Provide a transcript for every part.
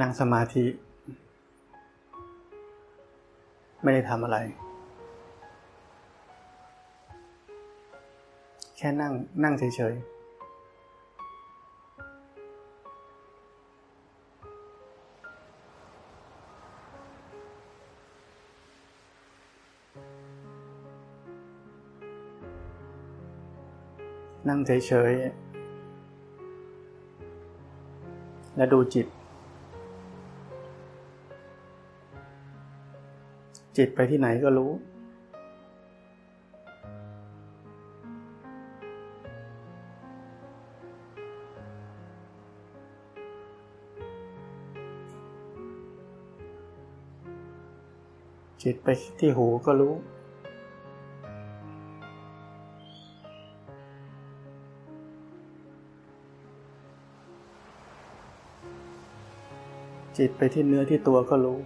นั่งสมาธิ ไม่ได้ทำอะไร แค่นั่งนั่งเฉยๆนั่งเฉยๆ และดูจิต จิตไปที่ไหนก็รู้ จิตไปที่หูก็รู้จิตไปที่เนื้อที่ตัวก็รู้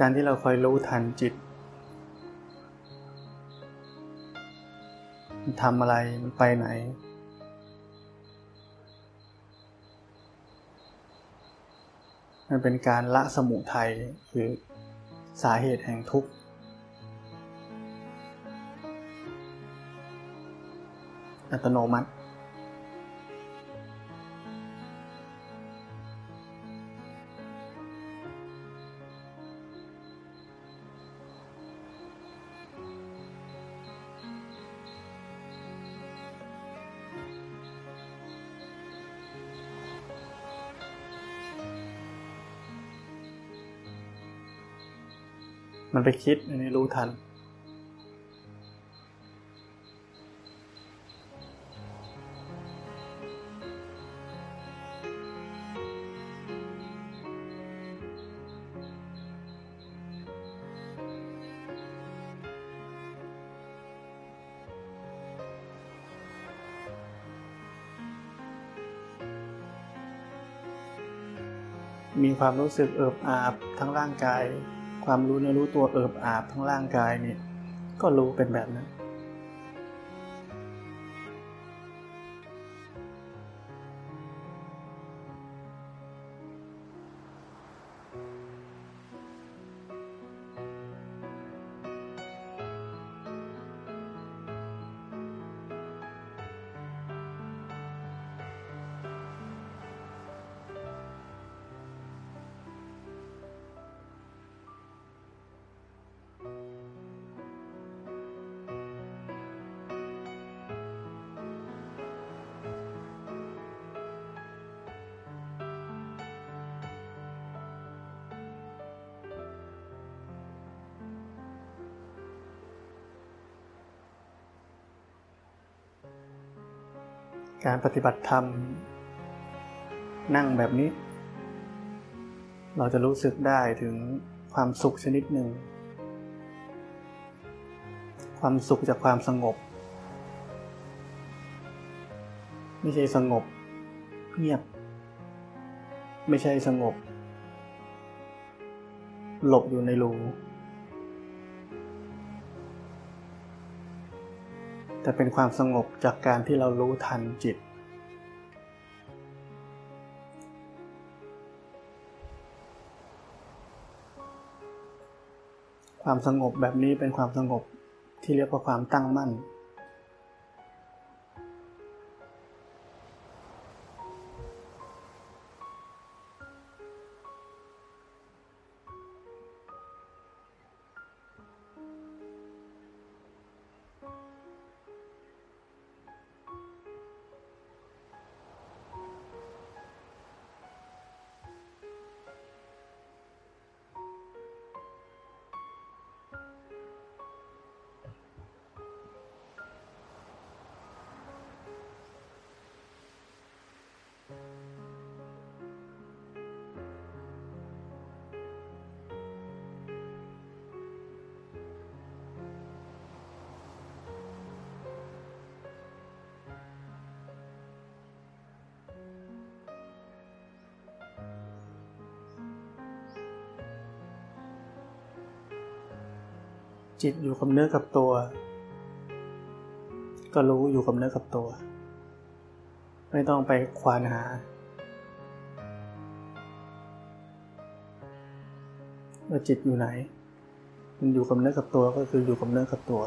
การที่เราคอยรู้ทันจิต มันทำอะไร มันไปไหน มันเป็นการละสมุทัยคือสาเหตุแห่งทุกข์อัตโนมัติ มันไปคิดอันนี้รู้ทัน มีความรู้สึกเอิบอาบทั้งร่างกาย ความรู้เนื้อรู้ตัวเอิบอาบทั้งร่างกายเนี่ยก็รู้เป็นแบบนั้น การปฏิบัติธรรม นั่งแบบนี้ เราจะรู้สึกได้ถึงความสุขชนิดหนึ่ง ความสุขจากความสงบ ไม่ใช่สงบ เงียบ ไม่ใช่สงบ หลบอยู่ในรู แต่เป็นความสงบจากการที่เรารู้ทันจิต ความสงบแบบนี้เป็นความสงบที่เรียกว่าความตั้งมั่น จิตอยู่กับเนื้อกับตัว ก็รู้อยู่กับเนื้อกับตัว ไม่ต้องไปควานหา ว่าจิตอยู่ไหน มันอยู่กับเนื้อกับตัวก็คืออยู่กับเนื้อกับตัว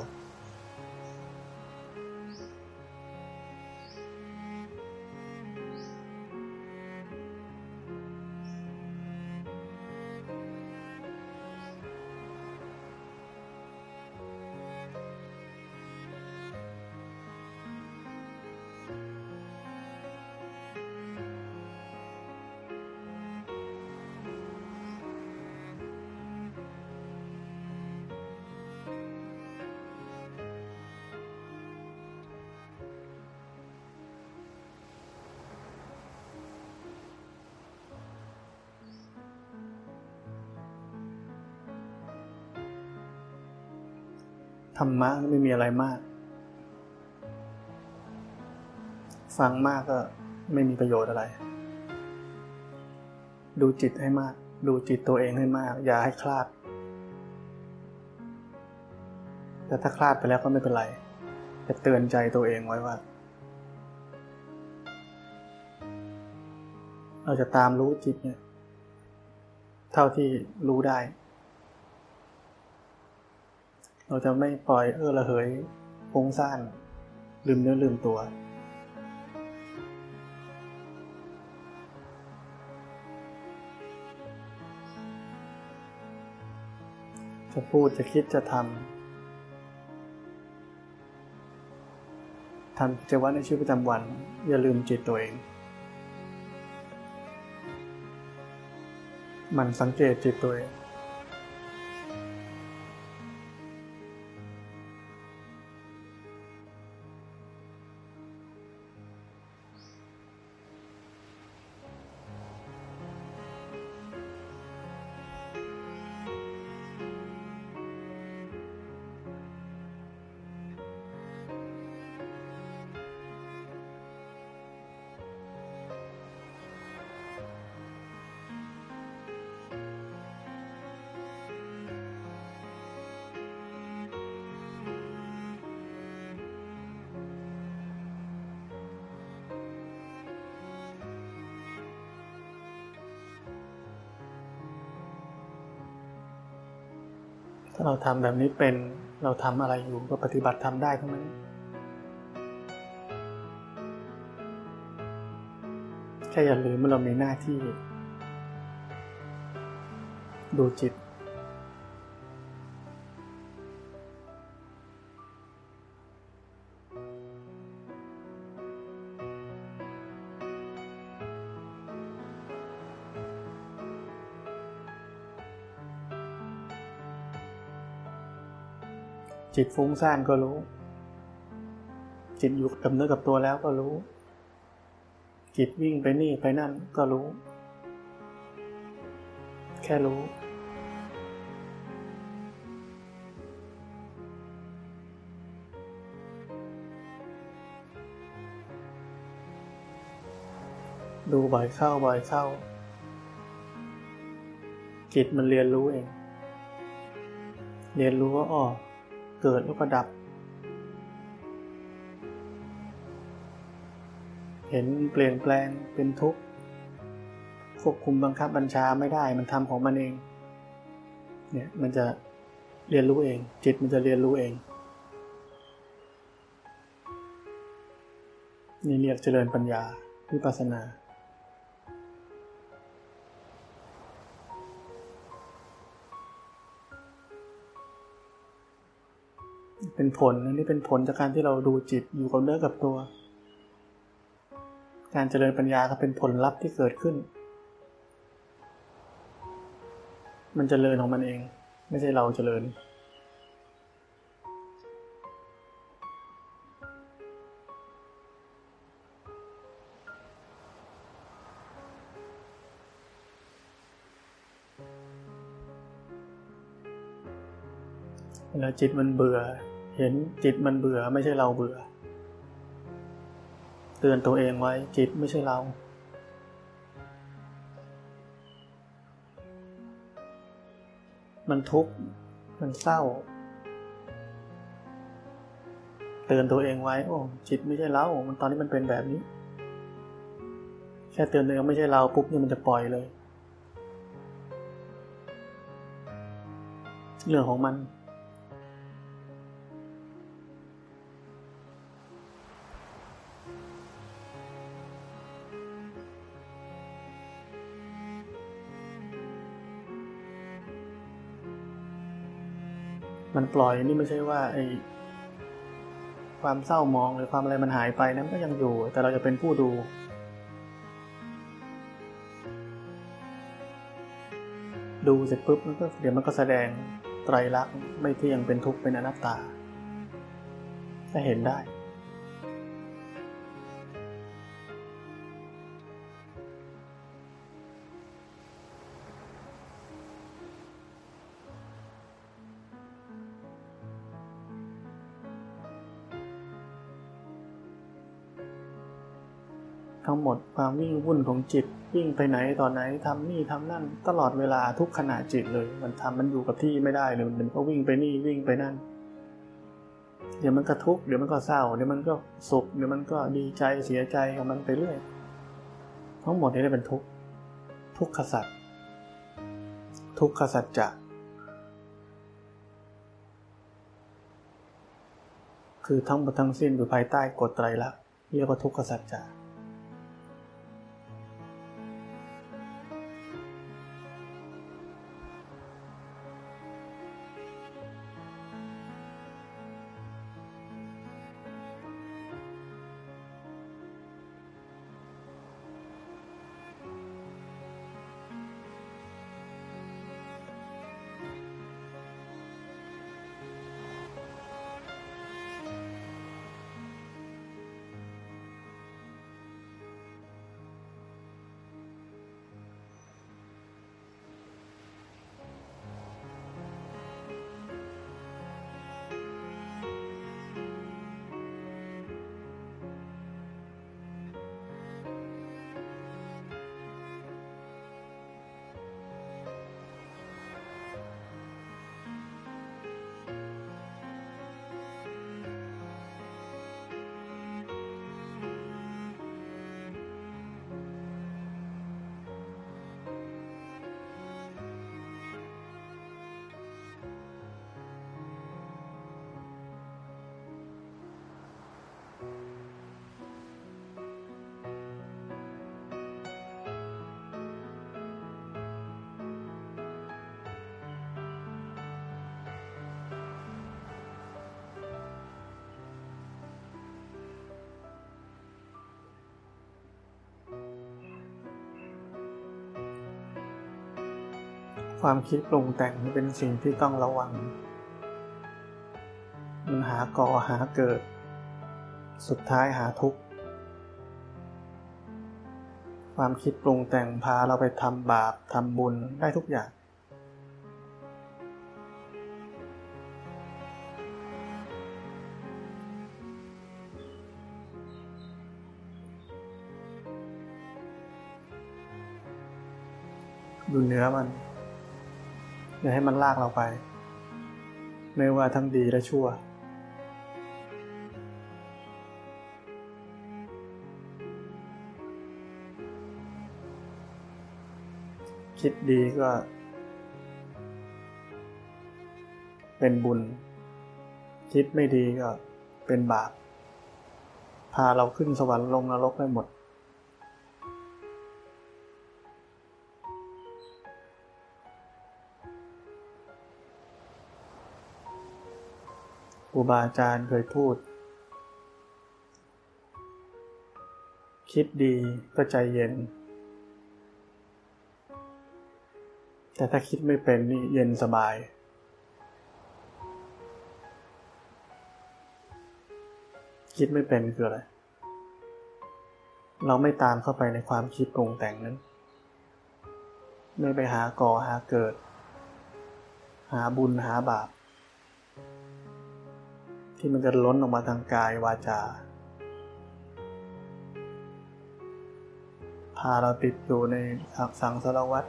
ธรรมะไม่มีอะไรมาก ฟังมากก็ไม่มีประโยชน์อะไร ดูจิตให้มาก ดูจิตตัวเองให้มาก อย่าให้คลาด แต่ถ้าคลาดไปแล้วก็ไม่เป็นไรจะเตือนใจตัวเองไว้ว่า เราจะตามรู้จิตเนี่ย เท่าที่รู้ได้ เราจะไม่ปล่อยเออระเหยฟุ้งซ่าน ลืมเนื้อลืมตัว จะพูดจะคิดจะทำทำกิจวัตรในชีวิตประจำวัน อย่าลืมจิตตัวเอง มันสังเกตจิตตัวเอง ถ้าเราทำแบบนี้เป็นเราทำอะไรอยู่ก็ปฏิบัติทำได้ทั้งนั้นแค่อย่าลืมว่าเรามีหน้าที่ ดูจิต จิตฟุ้งซ่านก็รู้ จิตอยู่กับเนื้อกับตัวแล้วก็รู้ จิตวิ่งไปนี่ไปนั่นก็รู้ แค่รู้ ดูบ่อยเข้าบ่อยเข้า จิตมันเรียนรู้เอง เรียนรู้ว่าอ๋อ เกิดแล้วก็ดับ เห็นเปลี่ยนแปลงเป็นทุกข์ควบคุมบังคับบัญชาไม่ได้มันทำของมันเอง เนี่ยมันจะเรียนรู้เอง จิตมันจะเรียนรู้เอง นี่เรียกเจริญปัญญาวิปัสสนา เป็นผลอันนี้เป็นผลจากการที่เราดูจิตอยู่กับเนื้อกับตัว การเจริญปัญญาก็เป็นผลลัพธ์ที่เกิดขึ้น มันจเจริญของมันเอง ไม่ใช่เราเจริญเวลาจิตมันเบื่อ เห็นจิตมันเบื่อไม่ใช่เราเบื่อ เตือนตัวเองไว้จิตไม่ใช่เรา มันทุกข์มันเศร้า เตือนตัวเองไว้ โอ้จิตไม่ใช่เรา มันตอนนี้มันเป็นแบบนี้ แค่เตือนตัวเองไม่ใช่เราปุ๊บนี่มันจะปล่อยเลย เรื่องของมัน มันปล่อยนี่ไม่ใช่ว่าไอความเศร้ามองหรือความอะไรมันหายไปนั้นก็ยังอยู่ แต่เราจะเป็นผู้ดูดูเสร็จปุ๊บมันก็เดี๋ยวมันก็แสดงไตรลักษณ์ไม่เที่ยงเป็นทุกข์เป็นอนัตตาจะเห็นได้ ทั้งหมดความวิ่งวุ่นของจิตวิ่งไปไหนต่อไหนทำนี่ทำนั่นตลอดเวลาทุกขณะจิตเลย มันทำมันอยู่กับที่ไม่ได้เลยมันก็วิ่งไปนี่วิ่งไปนั่น เดี๋ยวมันก็ทุกข์เดี๋ยวมันก็เศร้าเดี๋ยวมันก็สุขเดี๋ยวมันก็ดีใจเสียใจของมันไปเรื่อยทั้งหมดนี้เป็นทุกข์ทุกขสัตว์ทุกขสัจจะคือทั้งหมดทั้งสิ้นอยู่ภายใต้กฎไตรลักษณ์เรียกว่าทุกขสัจจะ ความคิดปรุงแต่งเป็นสิ่งที่ต้องระวัง มันหาก่อหาเกิด สุดท้ายหาทุกข์ ความคิดปรุงแต่งพาเราไปทำบาปทำบุญได้ทุกอย่าง ดูเนื้อมัน อย่าให้มันลากเราไป ไม่ว่าทั้งดีและชั่ว คิดดีก็ เป็นบุญ คิดไม่ดีก็เป็นบาป พาเราขึ้นสวรรค์ลงนรกได้หมด รูบาอาจารย์เคยพูด คิดดีก็ใจเย็น แต่ถ้าคิดไม่เป็นนี่เย็นสบาย คิดไม่เป็นคืออะไร เราไม่ตามเข้าไปในความคิดปรุงแต่งนั้น ไม่ไปหาก่อหาเกิด หาบุญหาบาป ที่มันจะล้นออกมาทางกายวาจา พาเราติดอยู่ในสังสารวัฏ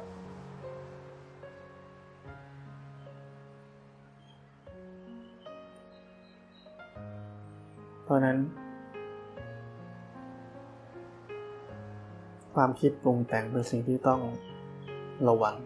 เพราะนั้น ความคิดปรุงแต่งเป็นสิ่งที่ต้องระวัง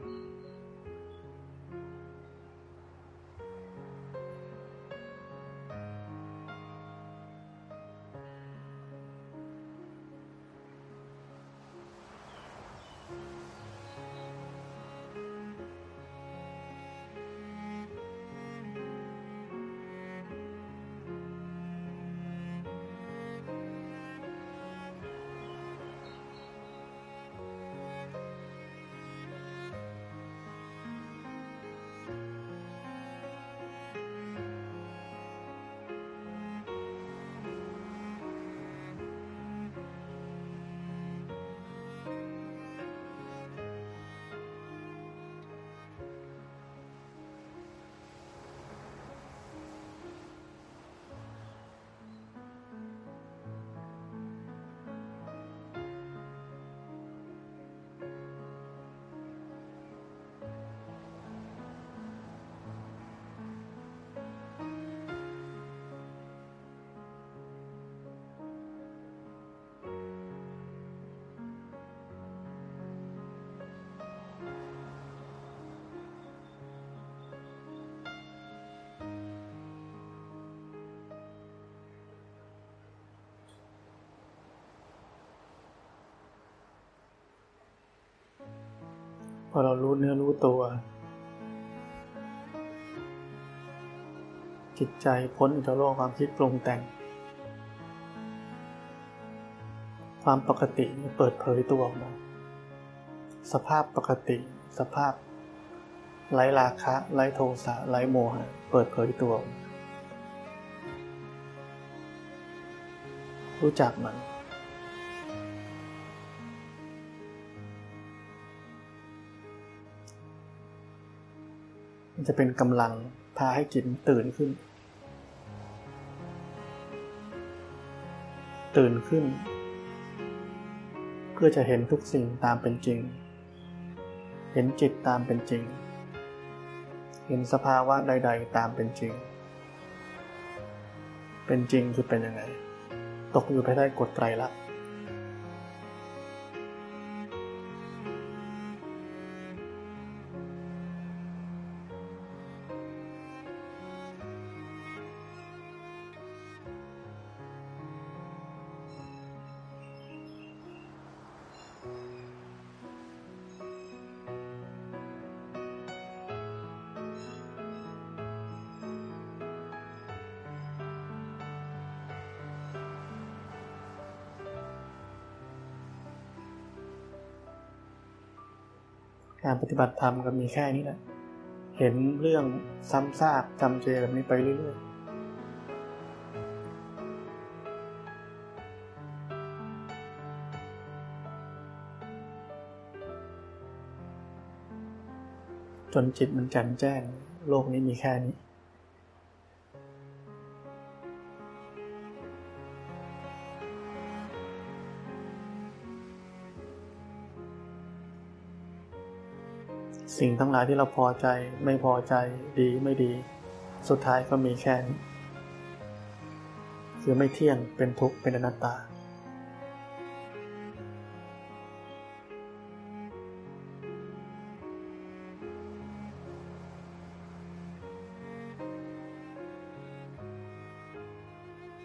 พอเรารู้เนื้อรู้ตัว จิตใจพ้นจากโลกความคิดปรุงแต่ง ความปกติเปิดเผยตัวออกมาสภาพปกติ สภาพไร้ราคะไร้โทสะไร้โมหะเปิดเผยตัว รู้จักมัน จะเป็นกำลังพาให้จิตตื่นขึ้น ตื่นขึ้น เพื่อจะเห็นทุกสิ่งตามเป็นจริง เห็นจิตตามเป็นจริง เห็นสภาวะใด ๆ ตามเป็นจริง เป็นจริงคือเป็นยังไง ตกอยู่ภายใต้กฎไตรลักษณ์ การปฏิบัติธรรมก็มีแค่นี้แหละ เห็นเรื่องซ้ำซากจำเจแบบนี้ไปเรื่อยๆจนจิตมันแจ่มแจ้ง โลกนี้มีแค่นี้ สิ่งทั้งหลายที่เราพอใจไม่พอใจดีไม่ดี สุดท้ายก็มีแค่นี้คือไม่เที่ยงเป็นทุกข์เป็นอนัตตา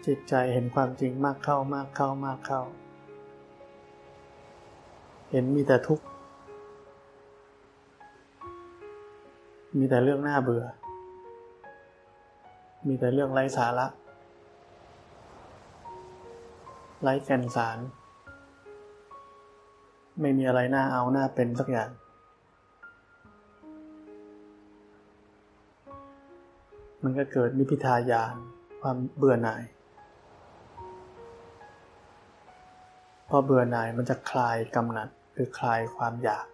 จิตใจเห็นความจริงมากเข้ามากเข้ามากเข้า เห็นมีแต่ทุกข์ มีแต่เรื่องน่าเบื่อ มีแต่เรื่องไร้สาระ ไร้แก่นสาร ไม่มีอะไรน่าเอาน่าเป็นสักอย่าง มันก็เกิดมิพิทายานความเบื่อหน่าย พอเบื่อหน่ายมันจะคลายกำหนัดคือคลายความอยาก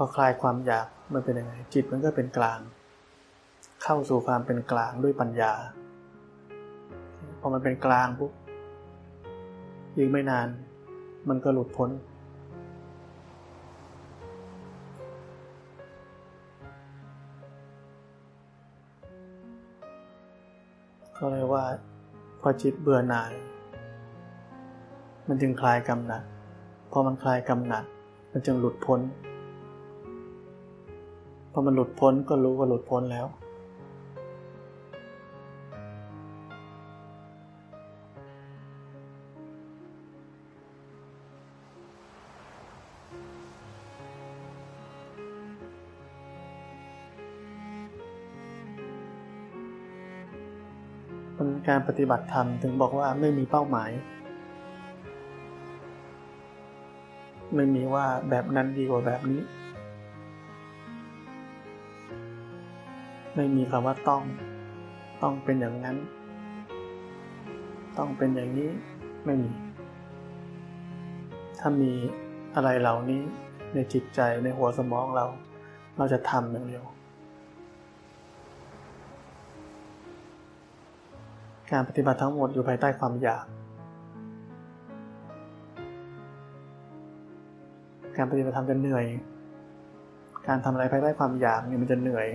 พอคลายความอยากมันเป็นยังไงจิตมันก็เป็นกลาง เข้าสู่ความเป็นกลางด้วยปัญญา พอมันเป็นกลางปุ๊บยิ่งไม่นาน มันก็หลุดพ้น ก็เลยว่า พอจิตเบื่อหน่าย มันจึงคลายกำหนัด พอมันคลายกำหนัด มันจึงหลุดพ้น อมันหลุดพ้นก็รู้ว่าหลุดพ้นแล้วการปฏิบัติธรรมถึงบอกว่าไม่มีเป้าหมาย ไม่มีว่าแบบนั้นดีกว่าแบบนี้ ไม่มีคำว่าต้อง ต้องเป็นอย่างนั้น ต้องเป็นอย่างนี้ไม่มี ถ้ามีอะไรเหล่านี้ในจิตใจในหัวสมองเรา เราจะทำอย่างเดียว การปฏิบัติทั้งหมดอยู่ภายใต้ความอยาก การปฏิบัติธรรมจะเหนื่อย การทำอะไรภายใต้ความอยากเนี่ยมันจะเหนื่อย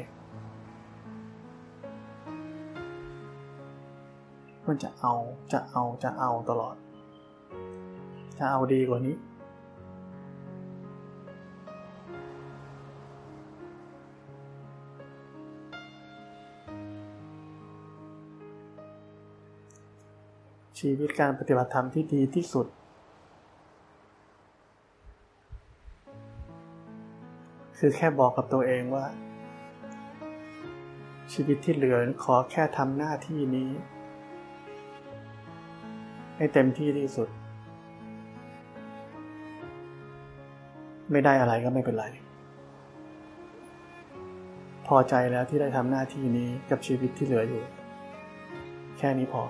มันจะเอาจะเอาจะเอาตลอด จะเอาดีกว่านี้ ชีวิตการปฏิบัติธรรมที่ดีที่สุด คือแค่บอกกับตัวเองว่าชีวิตที่เหลือขอแค่ทำหน้าที่นี้ ให้เต็มที่ที่สุด ไม่ได้อะไรก็ไม่เป็นไร พอใจแล้วที่ได้ทำหน้าที่นี้กับชีวิตที่เหลืออยู่ แค่นี้พอ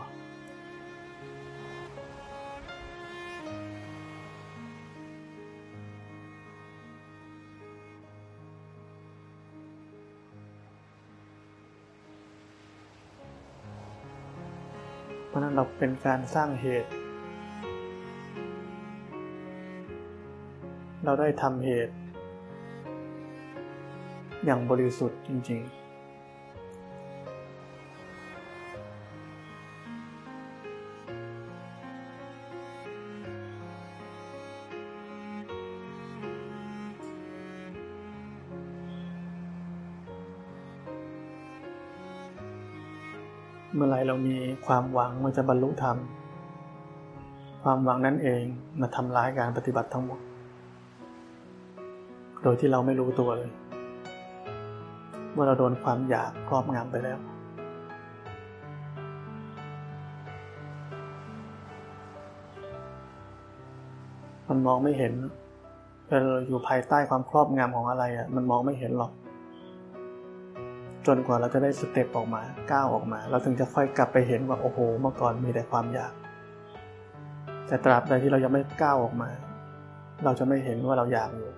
นั้นเราเป็นการสร้างเหตุ เราได้ทำเหตุ อย่างบริสุทธิ์จริง ๆ เมื่อไรเรามีความหวังมันจะบรรลุธรรม ความหวังนั่นเองมาทำร้ายการปฏิบัติทั้งหมด โดยที่เราไม่รู้ตัวเลย ว่าเราโดนความอยากครอบงำไปแล้ว มันมองไม่เห็นเราอยู่ภายใต้ความครอบงำของอะไรอะ มันมองไม่เห็นหรอก จนกว่าเราจะได้สเต็ปออกมาก้าวออกมา เราถึงจะค่อยกลับไปเห็นว่าโอ้โหเมื่อก่อนมีแต่ความอยากแต่ตราบใดที่เรายังไม่ก้าวออกมา เราจะไม่เห็นว่าเราอยากอยู่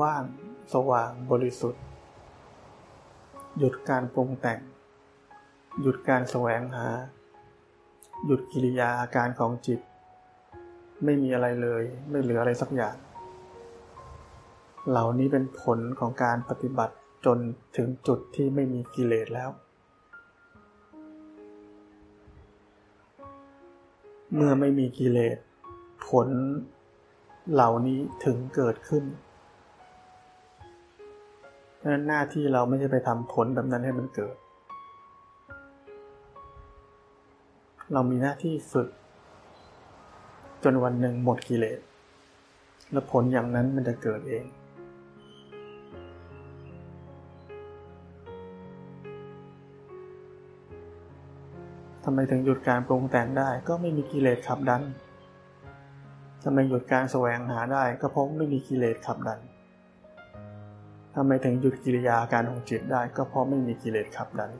ว่าง สว่างบริสุทธิ์ หยุดการปรุงแต่ง หยุดการแสวงหา หยุดกิริยาอาการของจิต ไม่มีอะไรเลย ไม่เหลืออะไรสักอย่าง เหล่านี้เป็นผลของการปฏิบัติจนถึงจุดที่ไม่มีกิเลสแล้ว เมื่อไม่มีกิเลสผลเหล่านี้ถึงเกิดขึ้น พราะนั้นหน้าที่เราไม่ใช่ไปทำผลแบบนั้นให้มันเกิด เรามีหน้าที่ฝึก จนวันหนึ่งหมดกิเลส แล้วผลอย่างนั้นมันจะเกิดเอง ทำไมถึงหยุดการปรุงแต่งได้ก็ไม่มีกิเลสขับดันทำไมหยุดการแสวงหาได้ก็เพราะไม่มีกิเลสขับดัน ทำไมถึงหยุดกิริยาการของจิตได้ก็เพราะไม่มีกิเลสขับดัน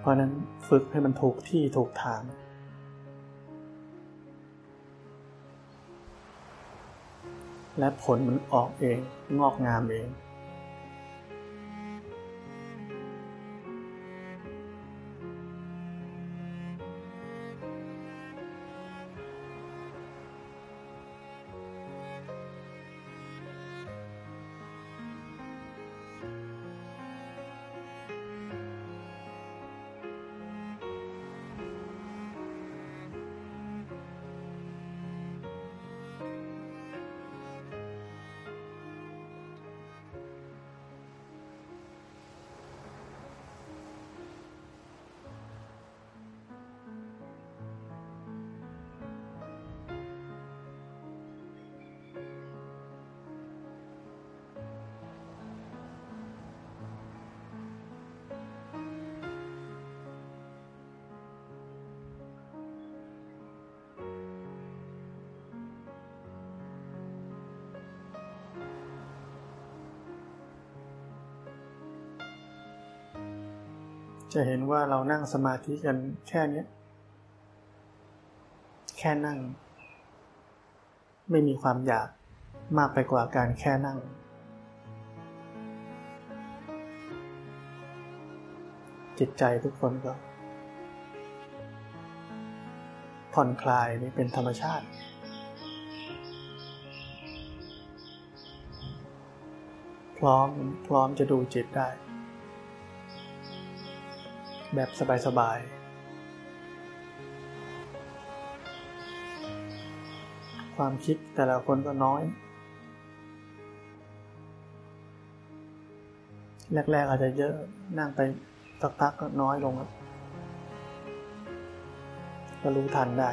เพราะนั้นฝึกให้มันถูกที่ถูกทางและผลมันออกเอง งอกงามเอง จะเห็นว่าเรานั่งสมาธิกันแค่นี้แค่นั่ง ไม่มีความอยากมากไปกว่าการแค่นั่ง จิตใจทุกคนก็ผ่อนคลายนี่เป็นธรรมชาติพร้อมพร้อมจะดูจิตได้ แบบสบายๆ ความคิดแต่ละคนก็น้อย แรกๆอาจจะเยอะนั่งไปสักพักก็น้อยลงก็รู้ทันได้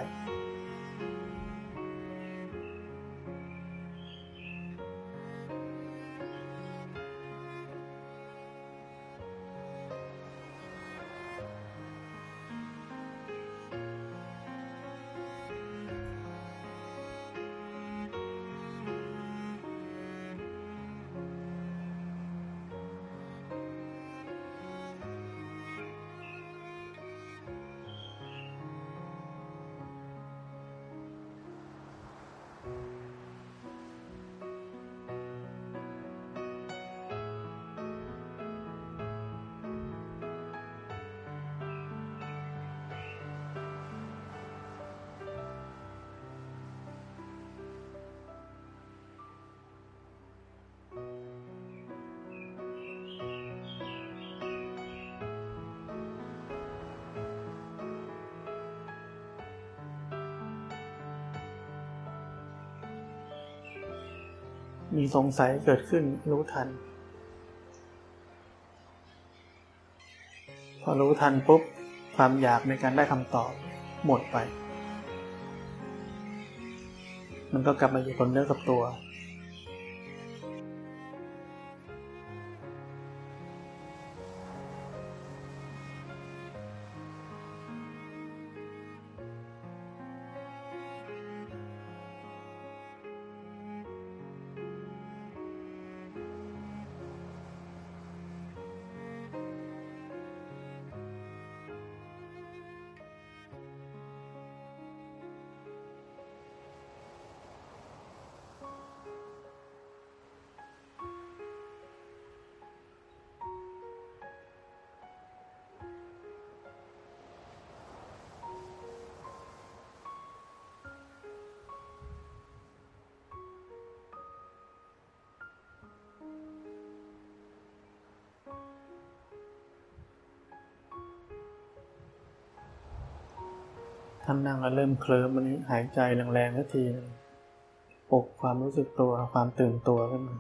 มีสงสัยเกิดขึ้นรู้ทัน พอรู้ทันปุ๊บความอยากในการได้คำตอบหมดไป มันก็กลับมาอยู่คนเนื้อกับตัว ท่านนั่งแล้วเริ่มเคลิ้มมันหายใจแรงๆทันทีนึงปลุกความรู้สึกตัวความตื่นตัวขึ้นมา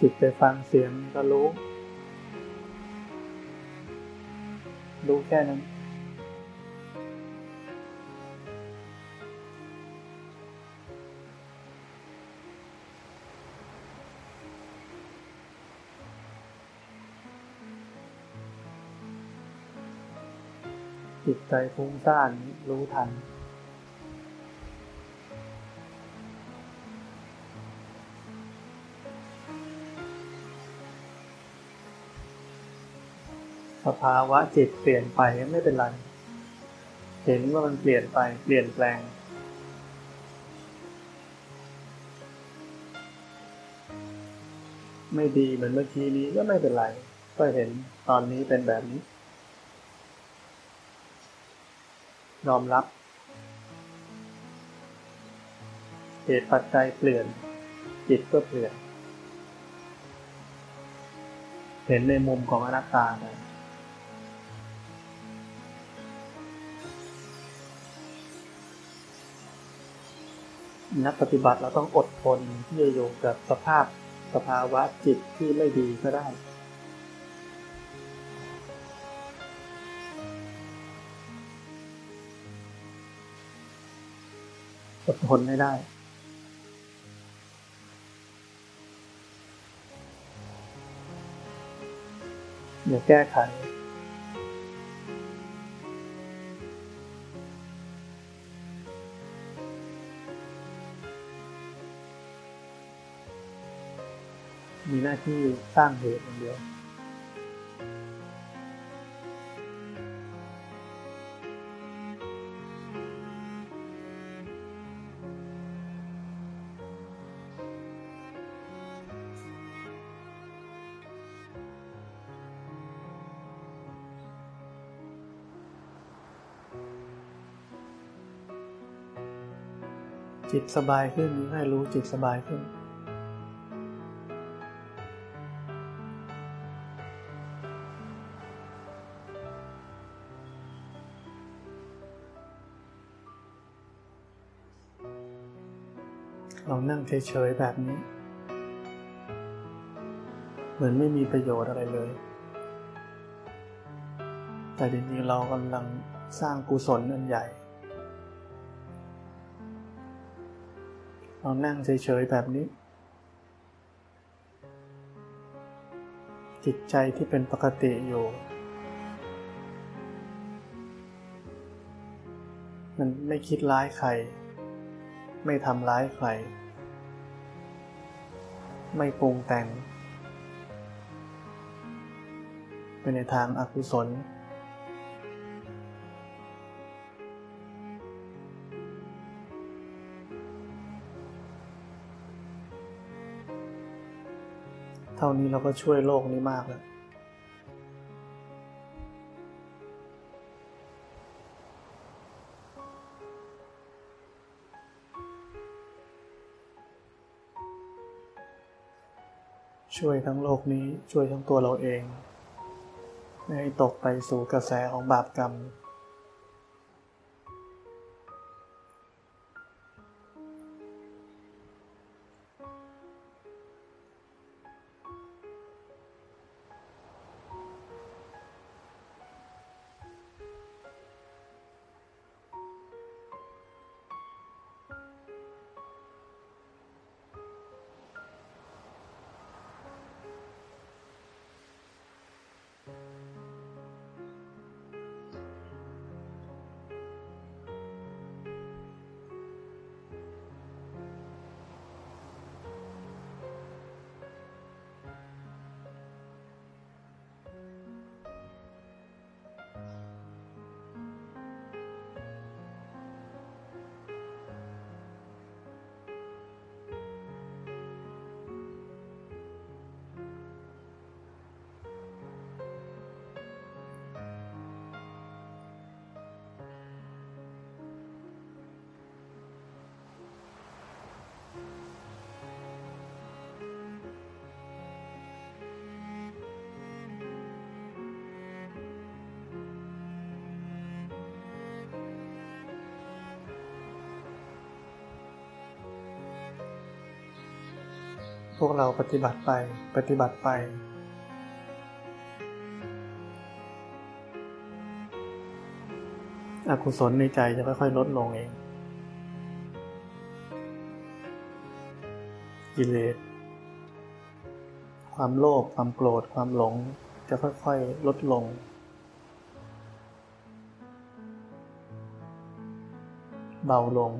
จิตไปฟังเสียงก็รู้ รู้แค่นั้น จิตใจฟุ้งซ่านรู้ทัน สภาวะจิตเปลี่ยนไปไม่เป็นไร เห็นว่ามันเปลี่ยนไปเปลี่ยนแปลง ไม่ดีเหมือนเมื่อกี้นี้ก็ไม่เป็นไร ก็เห็นตอนนี้เป็นแบบนี้ ยอมรับเหตุปัจจัยเปลี่ยน จิตก็เปลี่ยน เห็นในมุมของอนัตตาไป นักปฏิบัติเราต้องอดทนที่จะอยู่กับสภาพสภาวะจิตที่ไม่ดีก็ได้ อดทนให้ได้เดี๋ยวแก้ไข มีหน้าที่สร้างเหตุอย่างเดียวจิตสบายขึ้นให้รู้จิตสบายขึ้น เฉยๆแบบนี้ เหมือนไม่มีประโยชน์อะไรเลย แต่จริงๆเรากำลังสร้างกุศลอันใหญ่ เรานั่งเฉยๆแบบนี้ จิตใจที่เป็นปกติอยู่มันไม่คิดร้ายใคร ไม่ทำร้ายใคร ไม่ปรุงแต่ง ไปในทางอากุศล เท่านี้เราก็ช่วยโลกนี้มากแล้ว ช่วยทั้งโลกนี้ช่วยทั้งตัวเราเองไม่ให้ตกไปสู่กระแสของบาปกรรม พวกเราปฏิบัติไปปฏิบัติไป อกุศลในใจจะค่อยๆลดลงเอง กิเลส ความโลภความโกรธความหลงจะค่อยๆลดลง เบาลง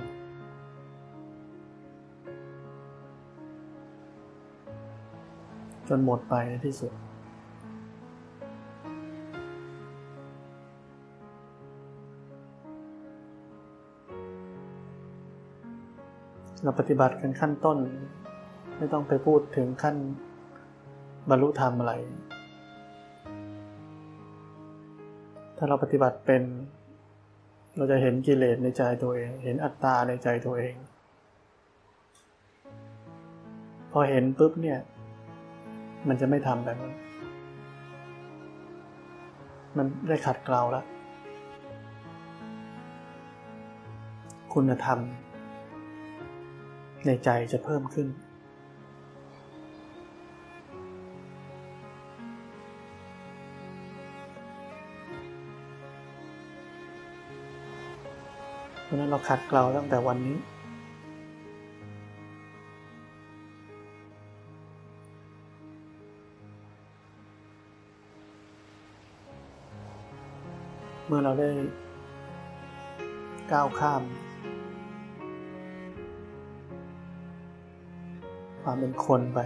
จนหมดไปในที่สุด เราปฏิบัติกันขั้นต้น ไม่ต้องไปพูดถึงขั้นบรรลุธรรมอะไร ถ้าเราปฏิบัติเป็น เราจะเห็นกิเลสในใจตัวเอง เห็นอัตตาในใจตัวเอง พอเห็นปุ๊บเนี่ย มันจะไม่ทำแบบนั้น มันได้ขัดเกลาแล้ว คุณธรรม ในใจจะเพิ่มขึ้น เพราะนั้นเราขัดเกลาตั้งแต่วันนี้ เมื่อเราได้ก้าวข้าม ความเป็นคนไป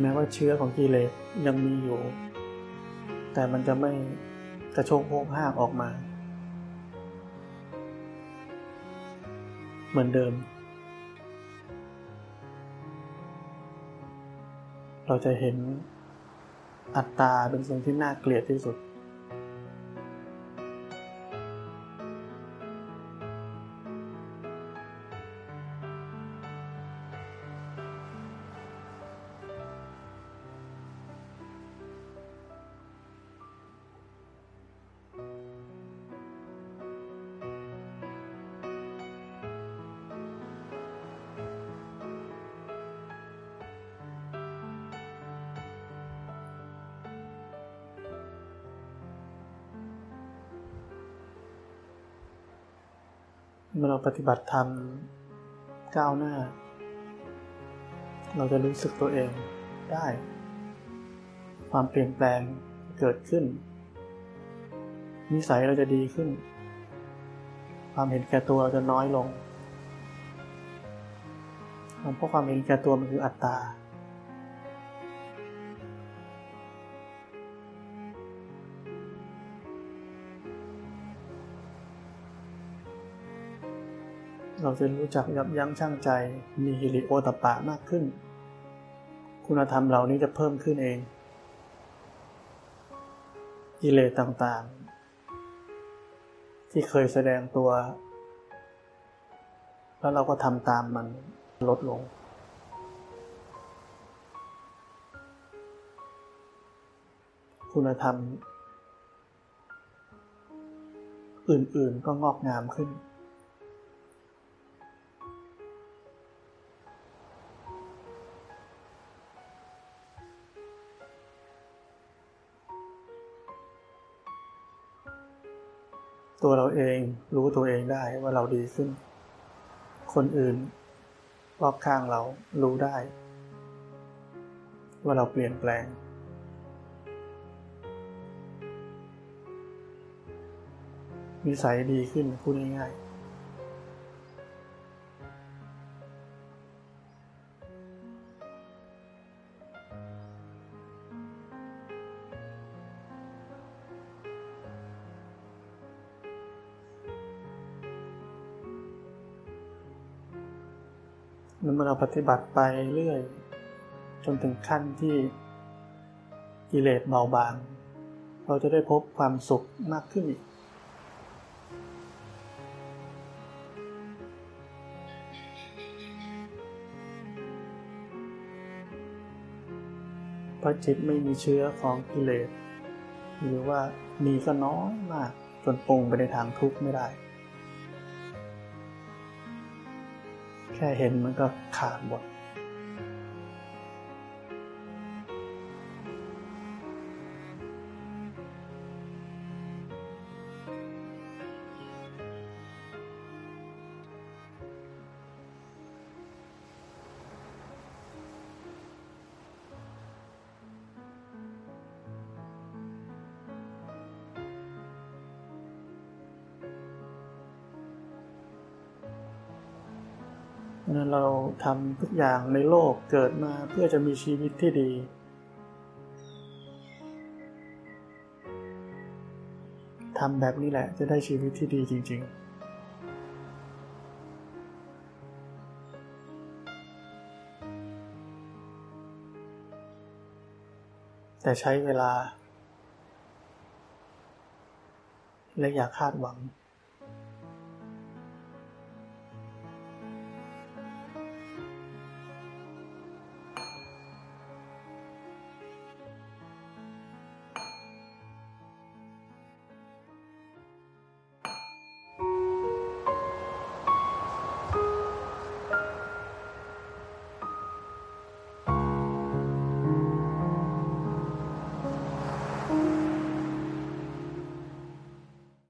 แม้ว่าเชื้อของกิเลสยังมีอยู่ แต่มันจะไม่กระโชกโพกห้างออกมา เหมือนเดิม เราจะเห็นอัตตาเป็นสิ่งที่น่าเกลียดที่สุด เมื่อเราปฏิบัติธรรมก้าวหน้า เราจะรู้สึกตัวเองได้ ความเปลี่ยนแปลงเกิดขึ้น นิสัยเราจะดีขึ้น ความเห็นแก่ตัวเราจะน้อยลงเพราะความเห็นแก่ตัวมันคืออัตตา เราจะรู้จักยับยั้งชั่งใจ มีฮิริโอตปะมากขึ้น คุณธรรมเหล่านี้จะเพิ่มขึ้นเอง กิเลสต่างๆ ที่เคยแสดงตัว แล้วเราก็ทำตามมันลดลง คุณธรรม อื่นๆก็งอกงามขึ้น ตัวเราเองรู้ตัวเองได้ว่าเราดีขึ้น คนอื่นรอบข้างเรารู้ได้ ว่าเราเปลี่ยนแปลง นิสัยดีขึ้นพูดง่ายๆ ปฏิบัติไปเรื่อย จนถึงขั้นที่กิเลสเบาบาง เราจะได้พบความสุขมากขึ้นอีกเพราะจิตไม่มีเชื้อของกิเลส หรือว่ามีก็น้อยมากจนปรุงไปในทางทุกข์ไม่ได้ ค่เห็นมันก็ขาดหมด เราะนั้นเราทำทุกอย่างในโลกเกิดมาเพื่อจะมีชีวิตที่ดี ทำแบบนี้แหละจะได้ชีวิตที่ดีจริงๆแต่ใช้เวลา และอย่าคาดหวัง